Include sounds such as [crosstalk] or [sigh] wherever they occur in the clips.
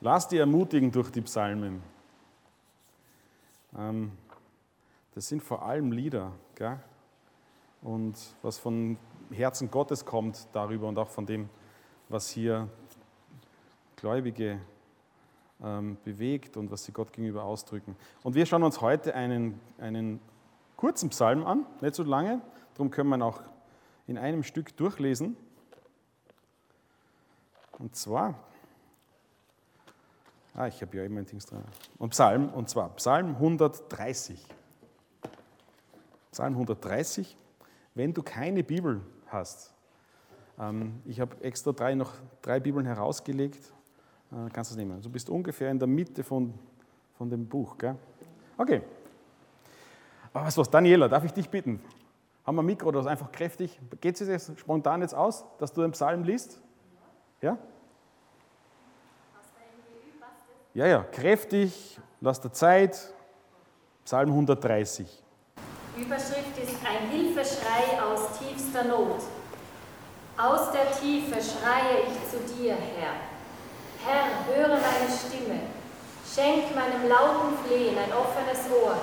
Lass dich ermutigen durch die Psalmen. Ähm, das sind vor allem Lieder. Gell? Und was von Herzen Gottes kommt darüber und auch von dem, was hier Gläubige ähm, bewegt und was sie Gott gegenüber ausdrücken. Und wir schauen uns heute einen, einen kurzen Psalm an, nicht so lange, darum können wir ihn auch in einem Stück durchlesen. Und zwar, ah, ich habe ja eben ein Ding dran. Und Psalm, und zwar Psalm 130. Psalm 130. Wenn du keine Bibel hast, ähm, ich habe extra drei, noch drei Bibeln herausgelegt, äh, kannst du es nehmen. Du bist ungefähr in der Mitte von, von dem Buch. Gell? Okay. Aber was, was, Daniela, darf ich dich bitten? Haben wir ein Mikro oder was einfach kräftig? Geht es dir spontan jetzt aus, dass du den Psalm liest? Ja? Ja, ja, kräftig, lass der Zeit. Psalm 130. Überschrift ist ein Hilfeschrei aus tiefster Not. Aus der Tiefe schreie ich zu dir, Herr. Herr, höre meine Stimme. Schenk meinem lauten Flehen ein offenes Ohr.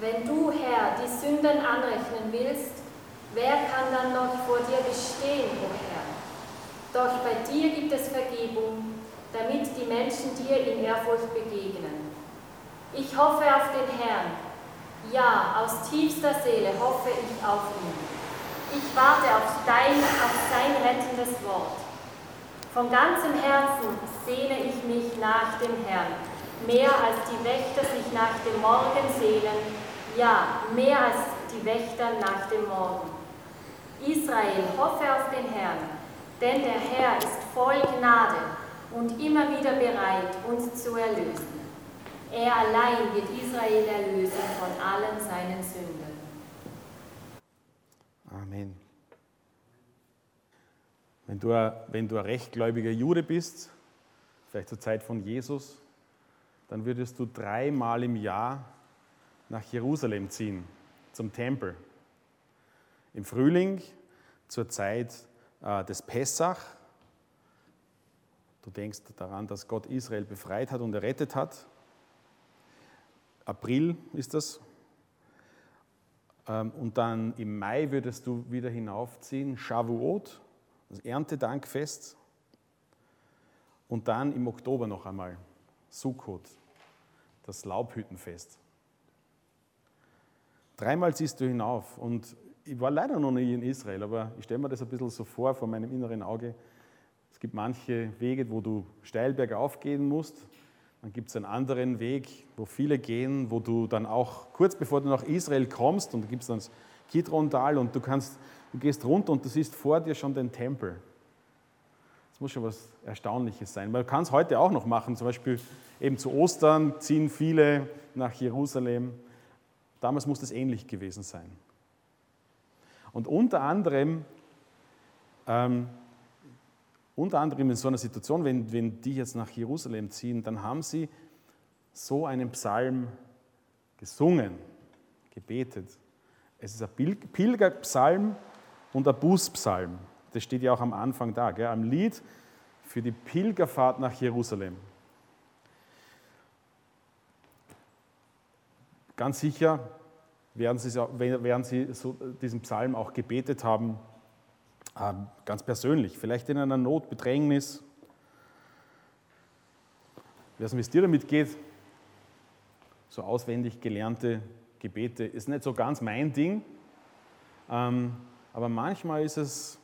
Wenn du, Herr, die Sünden anrechnen willst, wer kann dann noch vor dir bestehen, o Herr? Doch bei dir gibt es Vergebung, damit die Menschen dir in Ehrfurcht begegnen. Ich hoffe auf den Herrn. Ja, aus tiefster Seele hoffe ich auf ihn. Ich warte auf, dein, auf sein rettendes Wort. Von ganzem Herzen sehne ich mich nach dem Herrn, mehr als die Wächter sich nach dem Morgen sehnen, ja, mehr als die Wächter nach dem Morgen. Israel, hoffe auf den Herrn. Denn der Herr ist voll Gnade und immer wieder bereit, uns zu erlösen. Er allein wird Israel erlösen von allen seinen Sünden. Amen. Wenn du, wenn du ein rechtgläubiger Jude bist, vielleicht zur Zeit von Jesus, dann würdest du dreimal im Jahr nach Jerusalem ziehen, zum Tempel. Im Frühling, zur Zeit äh, des Pessach. Du denkst daran, dass Gott Israel befreit hat und errettet hat. April ist das. Ähm, und dann im Mai würdest du wieder hinaufziehen, Shavuot, das Erntedankfest. Und dann im Oktober noch einmal, Sukkot, das Laubhüttenfest. Dreimal ziehst du hinauf und ich war leider noch nie in Israel, aber ich stelle mir das ein bisschen so vor, vor meinem inneren Auge. Es gibt manche Wege, wo du steil bergauf gehen musst. Dann gibt es einen anderen Weg, wo viele gehen, wo du dann auch kurz bevor du nach Israel kommst, und gibt es dann das Kidron-Tal und du, kannst, du gehst runter und du siehst vor dir schon den Tempel. Das muss schon was Erstaunliches sein. Man kann es heute auch noch machen, zum Beispiel eben zu Ostern ziehen viele nach Jerusalem. Damals muss das ähnlich gewesen sein. Und unter anderem, ähm, unter anderem in so einer Situation, wenn, wenn die jetzt nach Jerusalem ziehen, dann haben sie so einen Psalm gesungen, gebetet. Es ist ein Pilgerpsalm und ein Bußpsalm. Das steht ja auch am Anfang da, gell? am Lied für die Pilgerfahrt nach Jerusalem. Ganz sicher werden sie, werden sie so diesen Psalm auch gebetet haben, ganz persönlich, vielleicht in einer Not, Bedrängnis. Ich weiß nicht, wie es dir damit geht. So auswendig gelernte Gebete ist nicht so ganz mein Ding, ähm, aber manchmal ist es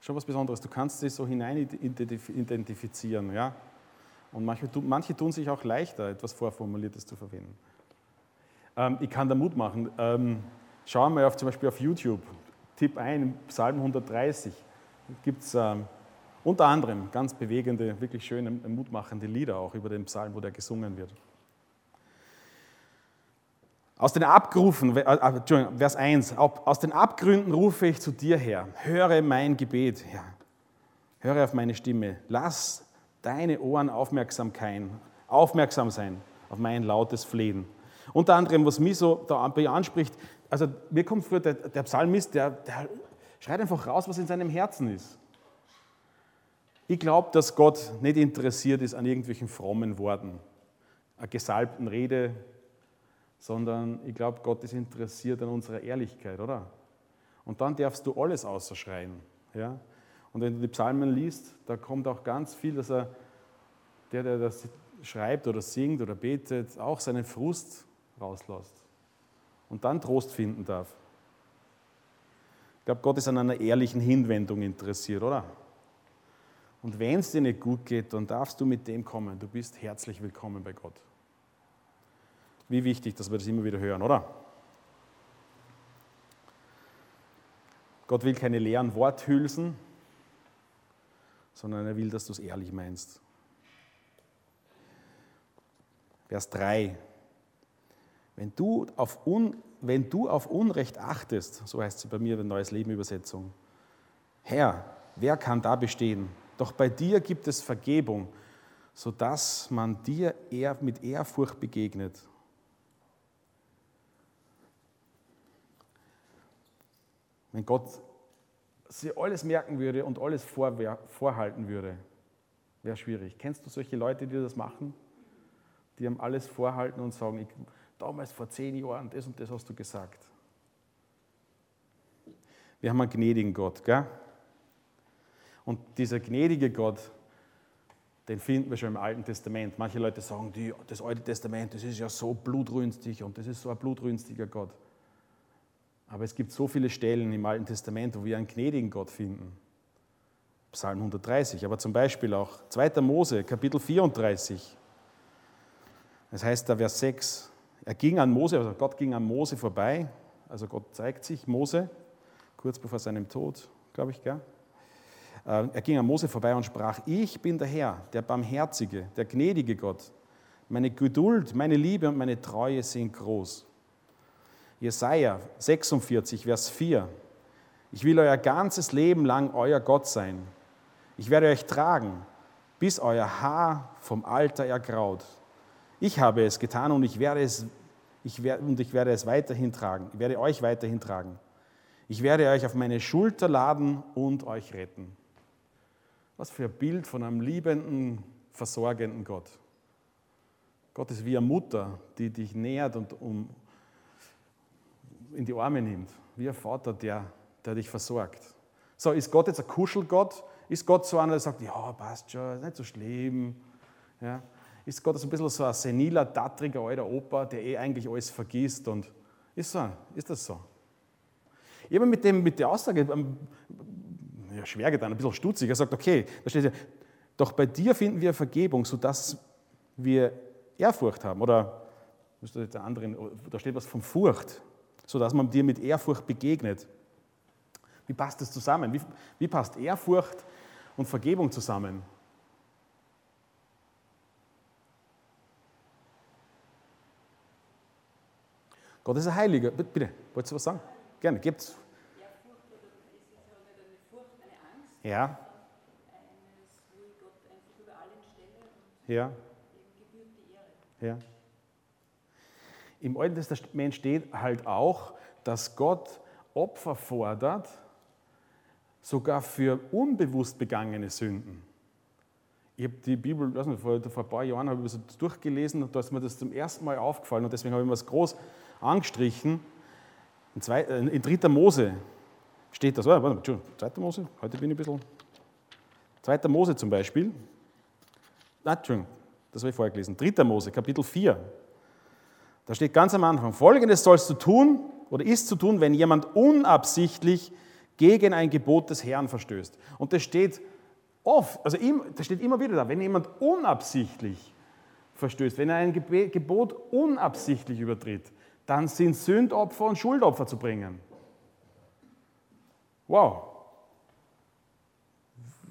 schon was Besonderes. Du kannst dich so hinein identifizieren. Ja? Und manche, manche tun sich auch leichter, etwas Vorformuliertes zu verwenden. Ähm, ich kann da Mut machen. Ähm, schauen wir auf, zum Beispiel auf YouTube. Tipp ein, Psalm 130. Gibt es ähm, unter anderem ganz bewegende, wirklich schöne, mutmachende Lieder auch über den Psalm, wo der gesungen wird. Aus den Abgerufen, äh, äh Vers 1, aus den Abgründen rufe ich zu dir her. Höre mein Gebet, Herr. Höre auf meine Stimme. Lass deine Ohren aufmerksam sein auf mein lautes Flehen. Unter anderem, was mich so da anspricht, also mir kommt vor, der, der Psalmist, der, der schreit einfach raus, was in seinem Herzen ist. Ich glaube, dass Gott nicht interessiert ist an irgendwelchen frommen Worten, einer gesalbten Rede, sondern ich glaube, Gott ist interessiert an unserer Ehrlichkeit, oder? Und dann darfst du alles außerschreien. Ja? Und wenn du die Psalmen liest, da kommt auch ganz viel, dass er, der, der das schreibt oder singt oder betet, auch seinen Frust rauslässt und dann Trost finden darf. Ich glaube, Gott ist an einer ehrlichen Hinwendung interessiert, oder? Und wenn es dir nicht gut geht, dann darfst du mit dem kommen. Du bist herzlich willkommen bei Gott. Wie wichtig, dass wir das immer wieder hören, oder? Gott will keine leeren Worthülsen, sondern er will, dass du es ehrlich meinst. Vers 3. Wenn du, auf Un, wenn du auf Unrecht achtest, so heißt es bei mir in Neues Leben Übersetzung, Herr, wer kann da bestehen? Doch bei dir gibt es Vergebung, sodass man dir eher mit Ehrfurcht begegnet. Wenn Gott sich alles merken würde und alles vorhalten würde, wäre schwierig. Kennst du solche Leute, die das machen? Die haben alles vorhalten und sagen, ich, damals vor zehn Jahren, das und das hast du gesagt. Wir haben einen gnädigen Gott, gell? Und dieser gnädige Gott, den finden wir schon im Alten Testament. Manche Leute sagen, die, das Alte Testament, das ist ja so blutrünstig und das ist so ein blutrünstiger Gott. Aber es gibt so viele Stellen im Alten Testament, wo wir einen gnädigen Gott finden. Psalm 130, aber zum Beispiel auch 2. Mose, Kapitel 34. Das heißt da Vers 6, er ging an Mose, also Gott ging an Mose vorbei, also Gott zeigt sich Mose, kurz bevor seinem Tod, glaube ich, gell? Äh, er ging an Mose vorbei und sprach, ich bin der Herr, der barmherzige, der gnädige Gott. Meine Geduld, meine Liebe und meine Treue sind groß. Jesaja 46, Vers 4. Ich will euer ganzes Leben lang euer Gott sein. Ich werde euch tragen, bis euer Haar vom Alter ergraut. Ich habe es getan und ich werde es, ich werde, und ich werde es weiterhin tragen. Ich werde euch weiterhin tragen. Ich werde euch auf meine Schulter laden und euch retten. Was für ein Bild von einem liebenden, versorgenden Gott. Gott ist wie eine Mutter, die dich nährt und um, in die Arme nimmt, wie ein Vater, der, der dich versorgt. So, ist Gott jetzt ein Kuschelgott? Ist Gott so einer, der sagt, ja, passt schon, ist nicht so schlimm? Ja? Ist Gott so ein bisschen so ein seniler, tattriger alter Opa, der eh eigentlich alles vergisst? Und ist, so, ist das so? Ich habe mit, dem, mit der Aussage ähm, ja, schwer getan, ein bisschen stutzig. Er sagt, okay, da steht ja, doch bei dir finden wir Vergebung, sodass wir Ehrfurcht haben. Oder da steht was von Furcht sodass man dir mit Ehrfurcht begegnet. Wie passt das zusammen? Wie, wie passt Ehrfurcht und Vergebung zusammen? Gott ist ein Heiliger. Bitte, wolltest du was sagen? Gerne, gibt's. Ja. Ja. Ja. Im Alten Testament steht halt auch, dass Gott Opfer fordert, sogar für unbewusst begangene Sünden. Ich habe die Bibel, nicht, vor, vor, ein paar Jahren habe ich das durchgelesen und da ist mir das zum ersten Mal aufgefallen und deswegen habe ich mir das groß angestrichen. In, zwei, äh, in 3. Mose steht das, oh, warte, Entschuldigung, 2. Mose, heute bin ich ein bisschen. 2. Mose zum Beispiel. Nein, Entschuldigung, das habe ich vorher gelesen. 3. Mose, Kapitel 4. Da steht ganz am Anfang, folgendes sollst du tun oder ist zu tun, wenn jemand unabsichtlich gegen ein Gebot des Herrn verstößt. Und das steht oft, also das steht immer wieder da, wenn jemand unabsichtlich verstößt, wenn er ein Gebot unabsichtlich übertritt, dann sind Sündopfer und Schuldopfer zu bringen. Wow.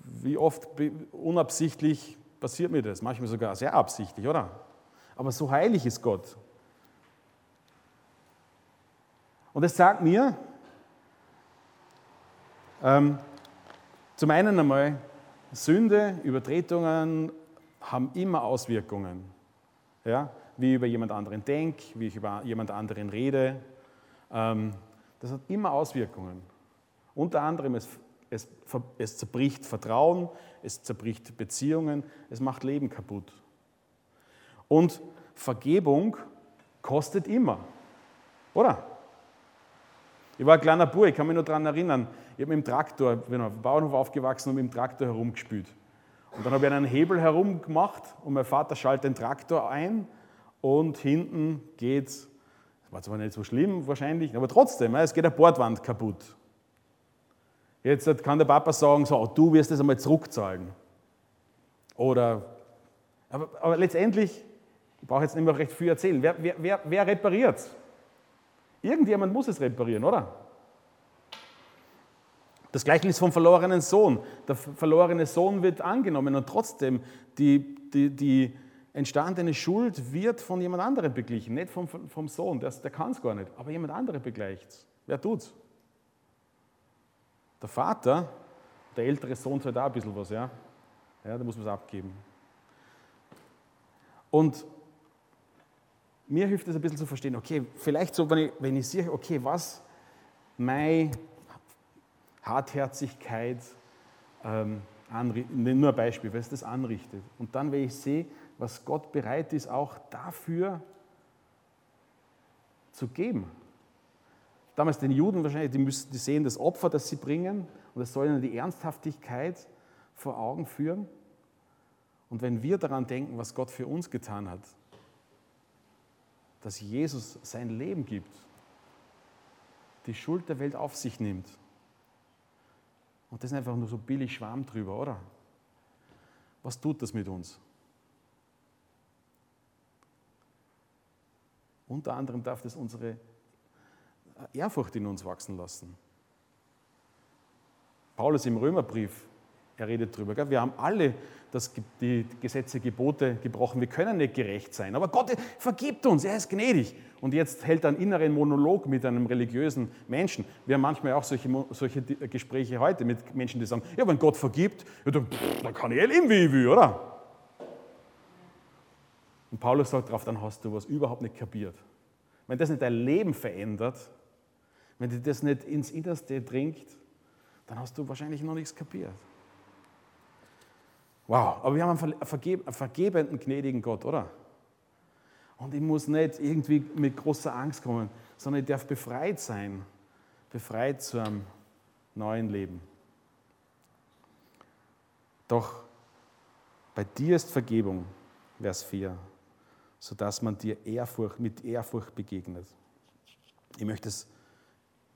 Wie oft unabsichtlich passiert mir das? Manchmal sogar sehr absichtlich, oder? Aber so heilig ist Gott. Und es sagt mir, ähm, zum einen einmal, Sünde, Übertretungen haben immer Auswirkungen. Ja? Wie ich über jemand anderen denke, wie ich über jemand anderen rede. Ähm, das hat immer Auswirkungen. Unter anderem, es es, es zerbricht Vertrauen, es zerbricht Beziehungen, es macht Leben kaputt. Und Vergebung kostet immer, oder? Ich war ein kleiner Bub, ich kann mich nur daran erinnern, ich habe mit dem Traktor, bin auf dem Bauernhof aufgewachsen und mit dem Traktor herumgespült. Und dann habe ich einen Hebel herumgemacht und mein Vater schaltet den Traktor ein und hinten geht, das war zwar nicht so schlimm wahrscheinlich, aber trotzdem, es geht eine Bordwand kaputt. Jetzt kann der Papa sagen, so, du wirst das einmal zurückzahlen. Oder, aber, aber letztendlich, ich brauche jetzt nicht mehr recht viel erzählen, wer, wer, wer, wer repariert es? Irgendjemand muss es reparieren, oder? Das Gleichnis vom verlorenen Sohn. Der verlorene Sohn wird angenommen und trotzdem die, die, die entstandene Schuld wird von jemand anderem beglichen, nicht vom, vom Sohn, der, der kann es gar nicht, aber jemand anderem begleicht es. Wer tut's? Der Vater, der ältere Sohn zahlt auch ein bisschen was, ja? Ja, da muss man es abgeben. Und mir hilft es ein bisschen zu verstehen, okay, vielleicht so, wenn ich, wenn ich sehe, okay, was meine Hartherzigkeit ähm, nur ein Beispiel, was das anrichtet. Und dann, wenn ich sehe, was Gott bereit ist, auch dafür zu geben. Damals den Juden wahrscheinlich, die, müssen, die sehen das Opfer, das sie bringen, und das soll ihnen die Ernsthaftigkeit vor Augen führen. Und wenn wir daran denken, was Gott für uns getan hat, dass Jesus sein Leben gibt, die Schuld der Welt auf sich nimmt, und das ist einfach nur so billig Schwarm drüber, oder? Was tut das mit uns? Unter anderem darf das unsere Ehrfurcht in uns wachsen lassen. Paulus im Römerbrief, er redet drüber. Wir haben alle das, die Gesetze, Gebote gebrochen. Wir können nicht gerecht sein. Aber Gott vergibt uns, er ist gnädig. Und jetzt hält er einen inneren Monolog mit einem religiösen Menschen. Wir haben manchmal auch solche, solche Gespräche heute mit Menschen, die sagen, ja, wenn Gott vergibt, ja, dann, dann kann ich leben, wie ich will, oder? Und Paulus sagt darauf, dann hast du was überhaupt nicht kapiert. Wenn das nicht dein Leben verändert, wenn dir das nicht ins Innerste dringt, dann hast du wahrscheinlich noch nichts kapiert. Wow, aber wir haben einen, vergeb einen vergebenden, gnädigen Gott, oder? Und ich muss nicht irgendwie mit großer Angst kommen, sondern ich darf befreit sein, befreit zu einem neuen Leben. Doch bei dir ist Vergebung, Vers 4, sodass man dir Ehrfurcht, mit Ehrfurcht begegnet. Ich möchte es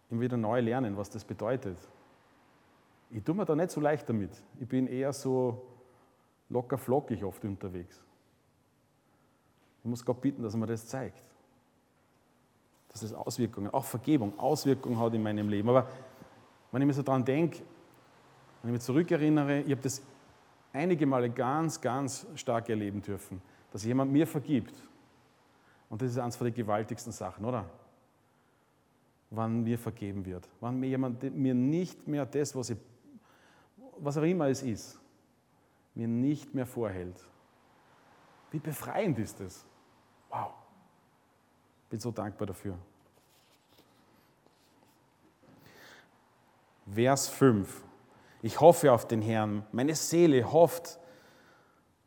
immer wieder neu lernen, was das bedeutet. Ich tue mir da nicht so leicht damit. Ich bin eher so locker flockig oft unterwegs. Ich muss Gott bitten, dass er mir das zeigt. Dass das Auswirkungen, auch Vergebung, Auswirkungen hat in meinem Leben. Aber wenn ich mir so daran denke, wenn ich mich zurückerinnere, ich habe das einige Male ganz, ganz stark erleben dürfen, dass jemand mir vergibt. Und das ist eines der gewaltigsten Sachen, oder? Wann mir vergeben wird. Wann mir jemand mir nicht mehr das, was, ich, was auch immer es ist, mir nicht mehr vorhält. Wie befreiend ist das? Wow. Bin so dankbar dafür. Vers 5. Ich hoffe auf den Herrn. Meine Seele hofft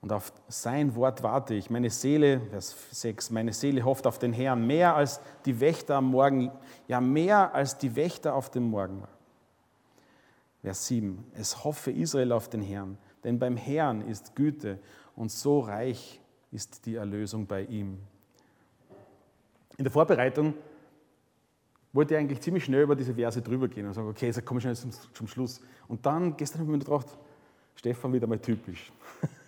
und auf sein Wort warte ich. Meine Seele, Vers 6, meine Seele hofft auf den Herrn mehr als die Wächter am Morgen, ja mehr als die Wächter auf dem Morgen. Vers 7, es hoffe Israel auf den Herrn. Denn beim Herrn ist Güte und so reich ist die Erlösung bei ihm. In der Vorbereitung wollte ich eigentlich ziemlich schnell über diese Verse drüber gehen und sagen, okay, jetzt komme ich schnell zum, zum Schluss. Und dann, gestern habe ich mir gedacht, Stefan wieder mal typisch. [laughs]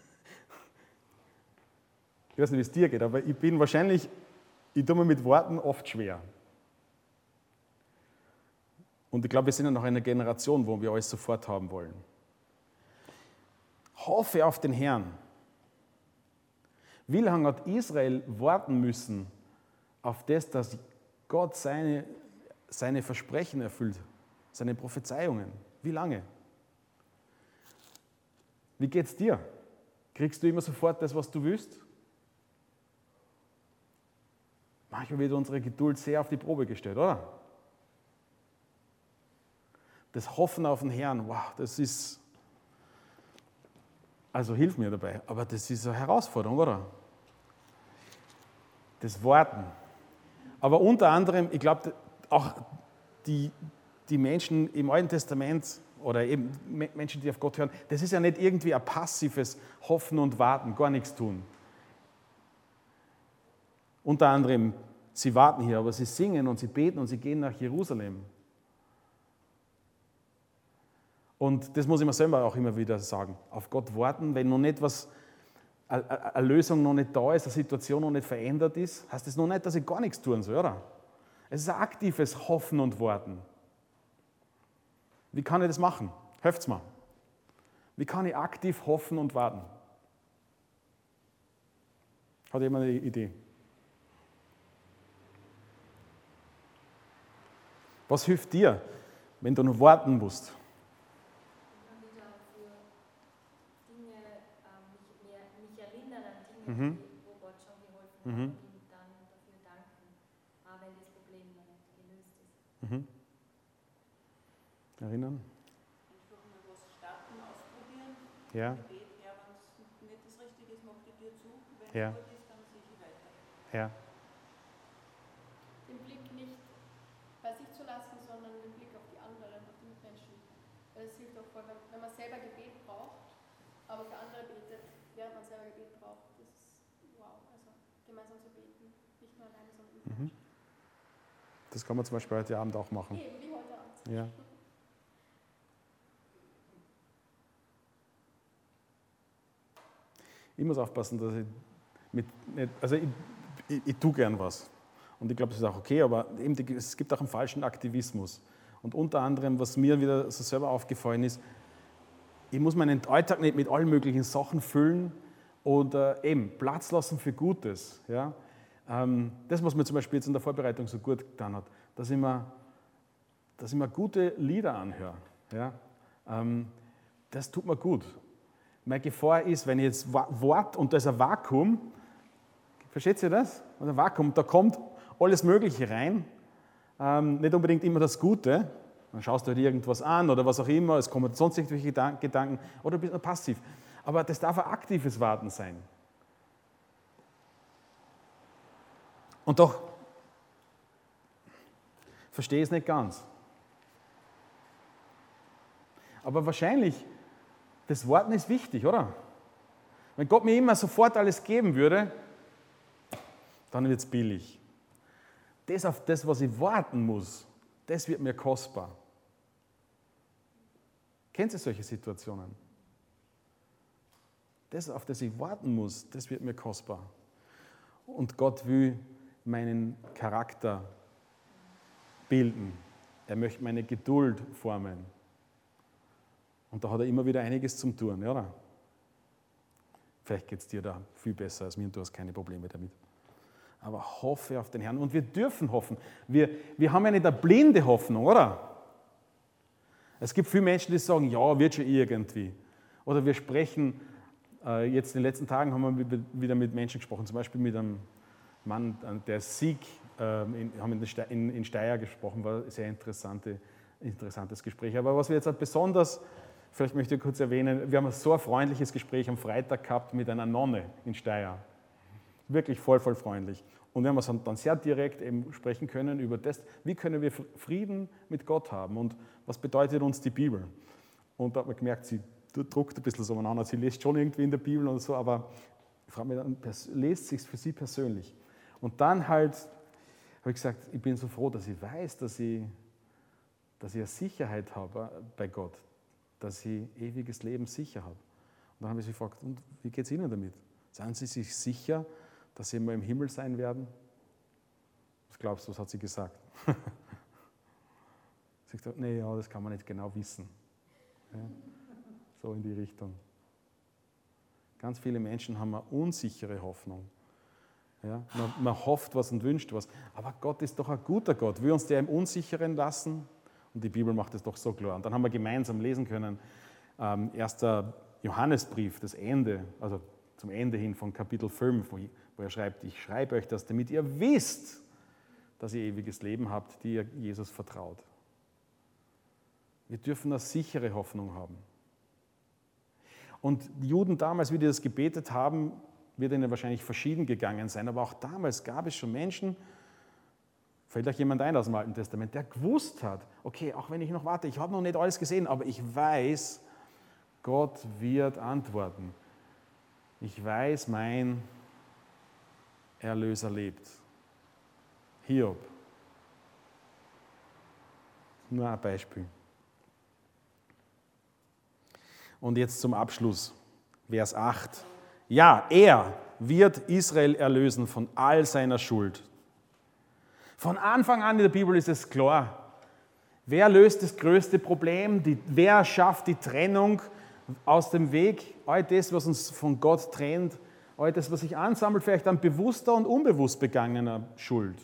ich weiß nicht, wie es dir geht, aber ich bin wahrscheinlich, ich tue mir mit Worten oft schwer. Und ich glaube, wir sind ja noch eine Generation, wo wir alles sofort haben wollen. Hoffe auf den Herrn. Wie lange hat Israel warten müssen auf das, dass Gott seine, seine Versprechen erfüllt, seine Prophezeiungen? Wie lange? Wie geht es dir? Kriegst du immer sofort das, was du willst? Manchmal wird unsere Geduld sehr auf die Probe gestellt, oder? das Hoffen auf den Herrn, wow, das ist, also hilf mir dabei, aber das ist eine Herausforderung, oder? Das Warten. Aber unter anderem, ich glaube, auch die, die Menschen im Alten Testament oder eben Menschen, die auf Gott hören, das ist ja nicht irgendwie ein passives Hoffen und Warten, gar nichts tun. Unter anderem, sie warten hier, aber sie singen und sie beten und sie gehen nach Jerusalem. Und das muss ich mir selber auch immer wieder sagen. Auf Gott warten, wenn noch nicht was, eine Lösung noch nicht da ist, eine Situation noch nicht verändert ist, heißt das noch nicht, dass ich gar nichts tun soll, oder? Es ist ein aktives Hoffen und Warten. Wie kann ich das machen? Helft's mir. Wie kann ich aktiv hoffen und warten? Hat jemand eine Idee? Was hilft dir, wenn du noch warten musst? Mhm. wo Gott schon geholfen hat mhm. und dann dafür danken, auch wenn das Problem noch nicht gelöst ist. Mhm. Erinnern? Einfach mal was starten, ausprobieren. Ja. Gebet, ja, wenn es nicht das Richtige ist, macht die Tür zu. Wenn ja. es gut ist, dann sehe ich weiter. Ja. Den Blick nicht bei sich zu lassen, sondern den Blick auf die anderen, auf die Mitmenschen. Das hilft auch voll, wenn man selber Gebet braucht, aber für andere betet, während man selber Gebet braucht. Das ist wow. Also gemeinsam zu beten, nicht nur alleine, sondern mhm. Das kann man zum Beispiel heute Abend auch machen. Eben, wie heute Abend. Ja. Ich muss aufpassen, dass ich mit, also ich, ich, ich tue gern was. Und ich glaube, das ist auch okay, aber eben es gibt auch einen falschen Aktivismus. Und unter anderem, was mir wieder so selber aufgefallen ist, ich muss meinen Alltag nicht mit allen möglichen Sachen füllen oder eben Platz lassen für Gutes. Ja? Ähm, das, was mir zum Beispiel jetzt in der Vorbereitung so gut getan hat, dass ich mir, dass ich mir gute Lieder anhöre. Ja? Ähm, das tut mir gut. Meine Gefahr ist, wenn ich jetzt warte und da ist ein Vakuum, versteht ihr das? Und ein Vakuum, da kommt alles Mögliche rein, ähm, nicht unbedingt immer das Gute. Dann schaust du halt irgendwas an oder was auch immer, es kommen sonst irgendwelche Gedanken oder bist du passiv. Aber das darf ein aktives Warten sein. Und doch verstehe ich es nicht ganz. Aber wahrscheinlich das Warten ist wichtig, oder? Wenn Gott mir immer sofort alles geben würde, dann wird es billig. Das auf das, was ich warten muss, das wird mir kostbar. Kennt ihr solche Situationen? Das, auf das ich warten muss, das wird mir kostbar. Und Gott will meinen Charakter bilden. Er möchte meine Geduld formen. Und da hat er immer wieder einiges zum tun, oder? Vielleicht geht es dir da viel besser als mir und du hast keine Probleme damit. Aber hoffe auf den Herrn. Und wir dürfen hoffen. Wir, wir haben ja nicht eine blinde Hoffnung, oder? Es gibt viele Menschen, die sagen, ja, wird schon irgendwie. Oder wir sprechen, äh, jetzt in den letzten Tagen haben wir wieder mit Menschen gesprochen, zum Beispiel mit einem Mann, äh, der Sieg, äh, in, haben in, in Steyr gesprochen, war ein sehr interessante, interessantes Gespräch. Aber was wir jetzt besonders Vielleicht möchte ich kurz erwähnen, wir haben so ein freundliches Gespräch am Freitag gehabt mit einer Nonne in Steyr. Wirklich voll, voll freundlich. Und wir haben dann sehr direkt eben sprechen können über das, wie können wir Frieden mit Gott haben und was bedeutet uns die Bibel. Und da hat man gemerkt, sie druckt ein bisschen so aneinander, sie liest schon irgendwie in der Bibel und so, aber ich frage mich dann, lest sich für sie persönlich. Und dann halt habe ich gesagt, ich bin so froh, dass ich weiß, dass ich, dass ich eine Sicherheit habe bei Gott, dass ich ewiges Leben sicher habe. Und dann habe ich sie gefragt, und wie geht es Ihnen damit? Seien Sie sich sicher, dass Sie immer im Himmel sein werden? Was glaubst du, was hat sie gesagt? [laughs] sie hat gesagt, nee, ja, das kann man nicht genau wissen. Ja, so in die Richtung. Ganz viele Menschen haben eine unsichere Hoffnung. Ja, man, man, hofft was und wünscht was. Aber Gott ist doch ein guter Gott. Will uns der im Unsicheren lassen? Und die Bibel macht es doch so klar. Und dann haben wir gemeinsam lesen können, ähm, erster Johannesbrief, das Ende, also zum Ende hin von Kapitel 5, wo, wo er schreibt, ich schreibe euch das, damit ihr wisst, dass ihr ewiges Leben habt, die ihr Jesus vertraut. Wir dürfen eine sichere Hoffnung haben. Und die Juden damals, wie die das gebetet haben, wird ihnen wahrscheinlich verschieden gegangen sein. Aber auch damals gab es schon Menschen, fällt euch jemand ein aus dem Alten Testament, der gewusst hat, okay, auch wenn ich noch warte, ich habe noch nicht alles gesehen, aber ich weiß, Gott wird antworten. Ich weiß, mein Erlöser lebt. Hiob. Nur ein Beispiel. Und jetzt zum Abschluss, Vers 8. Ja, er wird Israel erlösen von all seiner Schuld. Von Anfang an in der Bibel ist es klar, wer löst das größte Problem, die, wer schafft die Trennung aus dem Weg, all das, was uns von Gott trennt, all das, was sich ansammelt, vielleicht an bewusster und unbewusst begangener Schuld.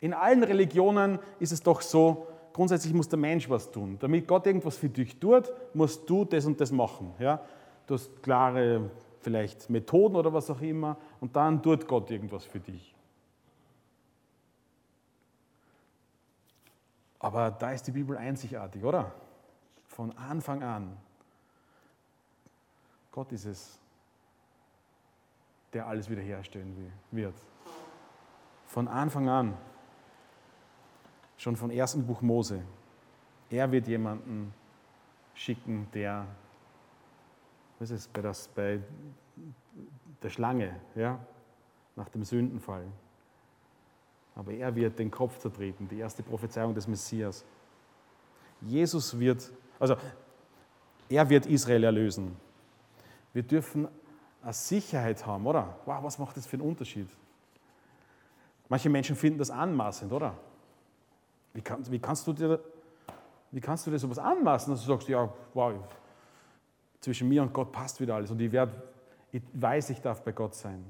In allen Religionen ist es doch so, grundsätzlich muss der Mensch was tun. Damit Gott irgendwas für dich tut, musst du das und das machen. Ja? Du hast klare vielleicht Methoden oder was auch immer und dann tut Gott irgendwas für dich. Aber da ist die Bibel einzigartig, oder? Von Anfang an. Gott ist es, der alles wiederherstellen wird. Von Anfang an schon vom ersten Buch Mose. Er wird jemanden schicken, der, was ist bei, das, bei der Schlange, ja, nach dem Sündenfall. Aber er wird den Kopf zertreten, die erste Prophezeiung des Messias. Jesus wird, also er wird Israel erlösen. Wir dürfen eine Sicherheit haben, oder? Wow, was macht das für einen Unterschied? Manche Menschen finden das anmaßend, oder? Wie, kann, wie, kannst du dir, wie kannst du dir sowas anmaßen, dass du sagst, ja, wow, zwischen mir und Gott passt wieder alles und ich, werd, ich weiß, ich darf bei Gott sein.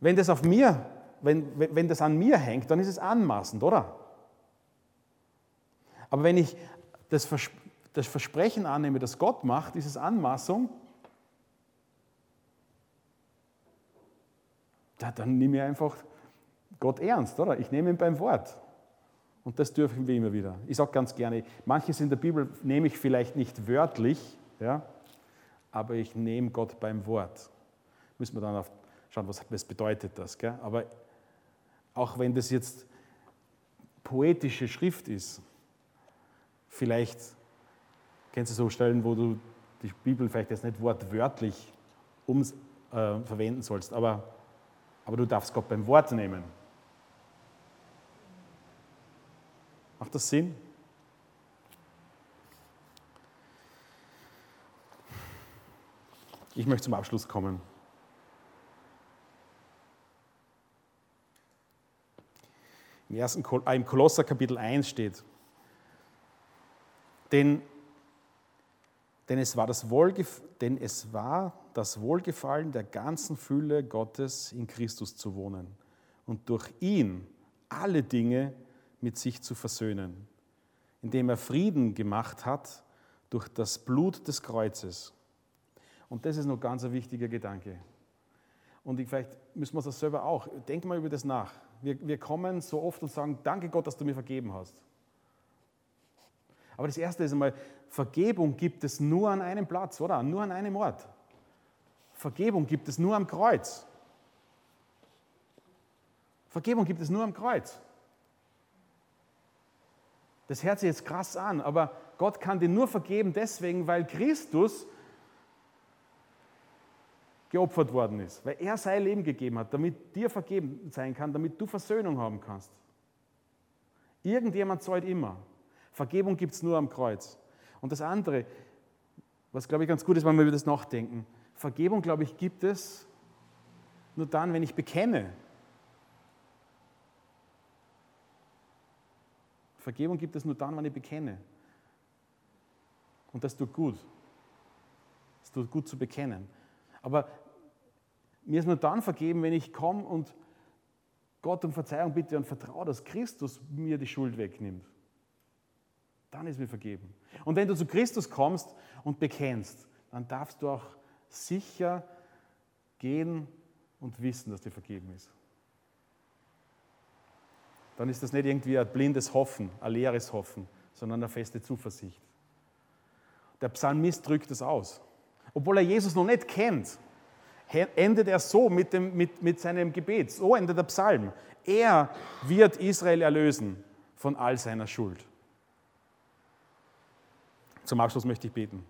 Wenn das auf mir, wenn, wenn das an mir hängt, dann ist es anmaßend, oder? Aber wenn ich das, Vers das Versprechen annehme, das Gott macht, ist es Anmaßung, ja, dann nehme ich einfach Gott ernst, oder? Ich nehme ihn beim Wort. Und das dürfen wir immer wieder. Ich sage ganz gerne, manches in der Bibel nehme ich vielleicht nicht wörtlich, ja, aber ich nehme Gott beim Wort. Müssen wir dann auf schauen, was, was bedeutet das. Gell? Aber auch wenn das jetzt poetische Schrift ist, vielleicht kennst du so Stellen, wo du die Bibel vielleicht jetzt nicht wortwörtlich um, äh, verwenden sollst, aber, aber du darfst Gott beim Wort nehmen. Macht das Sinn? Ich möchte zum Abschluss kommen. Im, ersten, äh, im Kolosser Kapitel 1 steht, denn, denn, es war das denn es war das Wohlgefallen der ganzen Fülle Gottes in Christus zu wohnen und durch ihn alle Dinge mit sich zu versöhnen, indem er Frieden gemacht hat durch das Blut des Kreuzes. Und das ist noch ganz ein wichtiger Gedanke. Und vielleicht müssen wir das selber auch. Denk mal über das nach. Wir, wir kommen so oft und sagen, danke Gott, dass du mir vergeben hast. Aber das Erste ist einmal, Vergebung gibt es nur an einem Platz, oder? Nur an einem Ort. Vergebung gibt es nur am Kreuz. Vergebung gibt es nur am Kreuz. Das hört sich jetzt krass an, aber Gott kann dir nur vergeben deswegen, weil Christus geopfert worden ist, weil er sein Leben gegeben hat, damit dir vergeben sein kann, damit du Versöhnung haben kannst. Irgendjemand zahlt immer. Vergebung gibt es nur am Kreuz. Und das andere, was glaube ich ganz gut ist, wenn wir über das nachdenken, Vergebung, glaube ich, gibt es nur dann, wenn ich bekenne, Vergebung gibt es nur dann, wenn ich bekenne. Und das tut gut. Es tut gut zu bekennen. Aber mir ist nur dann vergeben, wenn ich komme und Gott um Verzeihung bitte und vertraue, dass Christus mir die Schuld wegnimmt. Dann ist mir vergeben. Und wenn du zu Christus kommst und bekennst, dann darfst du auch sicher gehen und wissen, dass dir vergeben ist. dann ist das nicht irgendwie ein blindes Hoffen, ein leeres Hoffen, sondern eine feste Zuversicht. Der Psalmist drückt es aus. Obwohl er Jesus noch nicht kennt, endet er so mit, dem, mit, mit seinem Gebet. So endet der Psalm. Er wird Israel erlösen von all seiner Schuld. Zum Abschluss möchte ich beten.